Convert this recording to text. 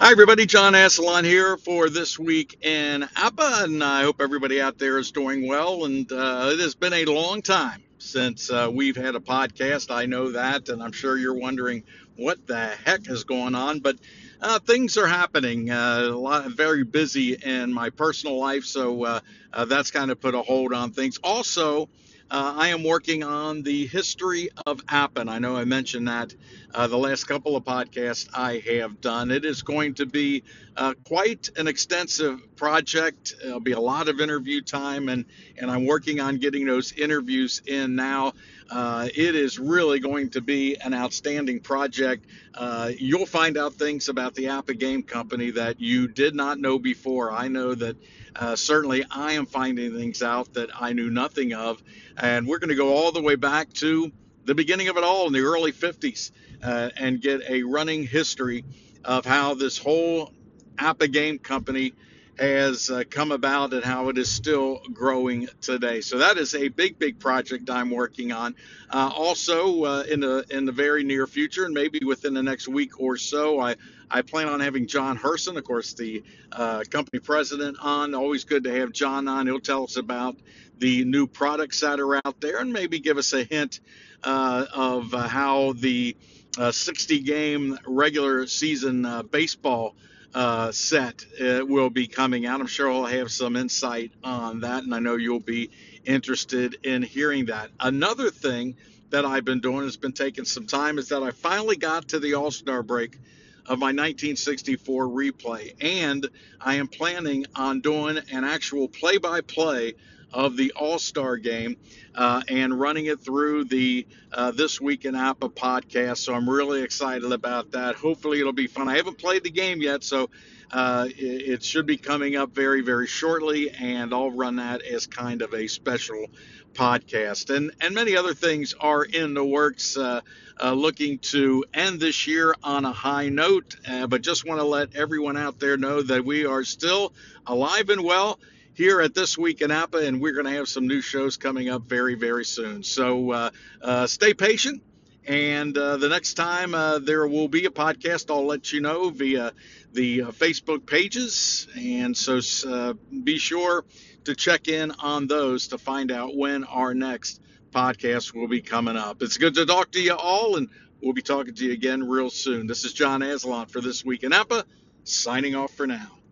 Hi, everybody. John Asselon here for this week in APBA, and I hope everybody out there is doing well. And uh, it has been a long time since uh, we've had a podcast. I know that, and I'm sure you're wondering what the heck is going on. But uh, things are happening. Uh, a lot, very busy in my personal life, so uh, uh, that's kind of put a hold on things. Also. Uh, I am working on the history of APBA. I know I mentioned that uh, the last couple of podcasts I have done. It is going to be uh, quite an extensive project. There'll be a lot of interview time, and, and I'm working on getting those interviews in now. Uh, it is really going to be an outstanding project. Uh, you'll find out things about the APBA Game Company that you did not know before. I know that uh, certainly I am finding things out that I knew nothing of. And we're going to go all the way back to the beginning of it all in the early 50s uh, and get a running history of how this whole APBA Game Company has uh, come about and how it is still growing today. So that is a big, big project I'm working on. Uh, also, uh, in the in the very near future, and maybe within the next week or so, I I plan on having John Herson, of course, the uh, company president, on. Always good to have John on. He'll tell us about the new products that are out there and maybe give us a hint uh, of uh, how the uh, 60 game regular season baseball uh, set uh, will be coming out. I'm sure I'll have some insight on that, and I know you'll be interested in hearing that. Another thing that I've been doing has been taking some time is that I finally got to the All Star break of my 1964 replay, and I am planning on doing an actual play by play of the All Star game uh, and running it through the uh, This Week in APBA podcast. So I'm really excited about that. Hopefully, it'll be fun. I haven't played the game yet, so uh, it, it should be coming up very, very shortly, and I'll run that as kind of a special podcast. And, and many other things are in the works. Uh, uh, looking to end this year on a high note, uh, but just want to let everyone out there know that we are still alive and well here at This Week in APBA, and we're going to have some new shows coming up very, very soon. So uh, uh, stay patient. And uh, the next time uh, there will be a podcast, I'll let you know via the uh, Facebook pages. And so uh, be sure to check in on those to find out when our next podcast will be coming up. It's good to talk to you all, and we'll be talking to you again real soon. This is John Aslan for This Week in APBA, signing off for now.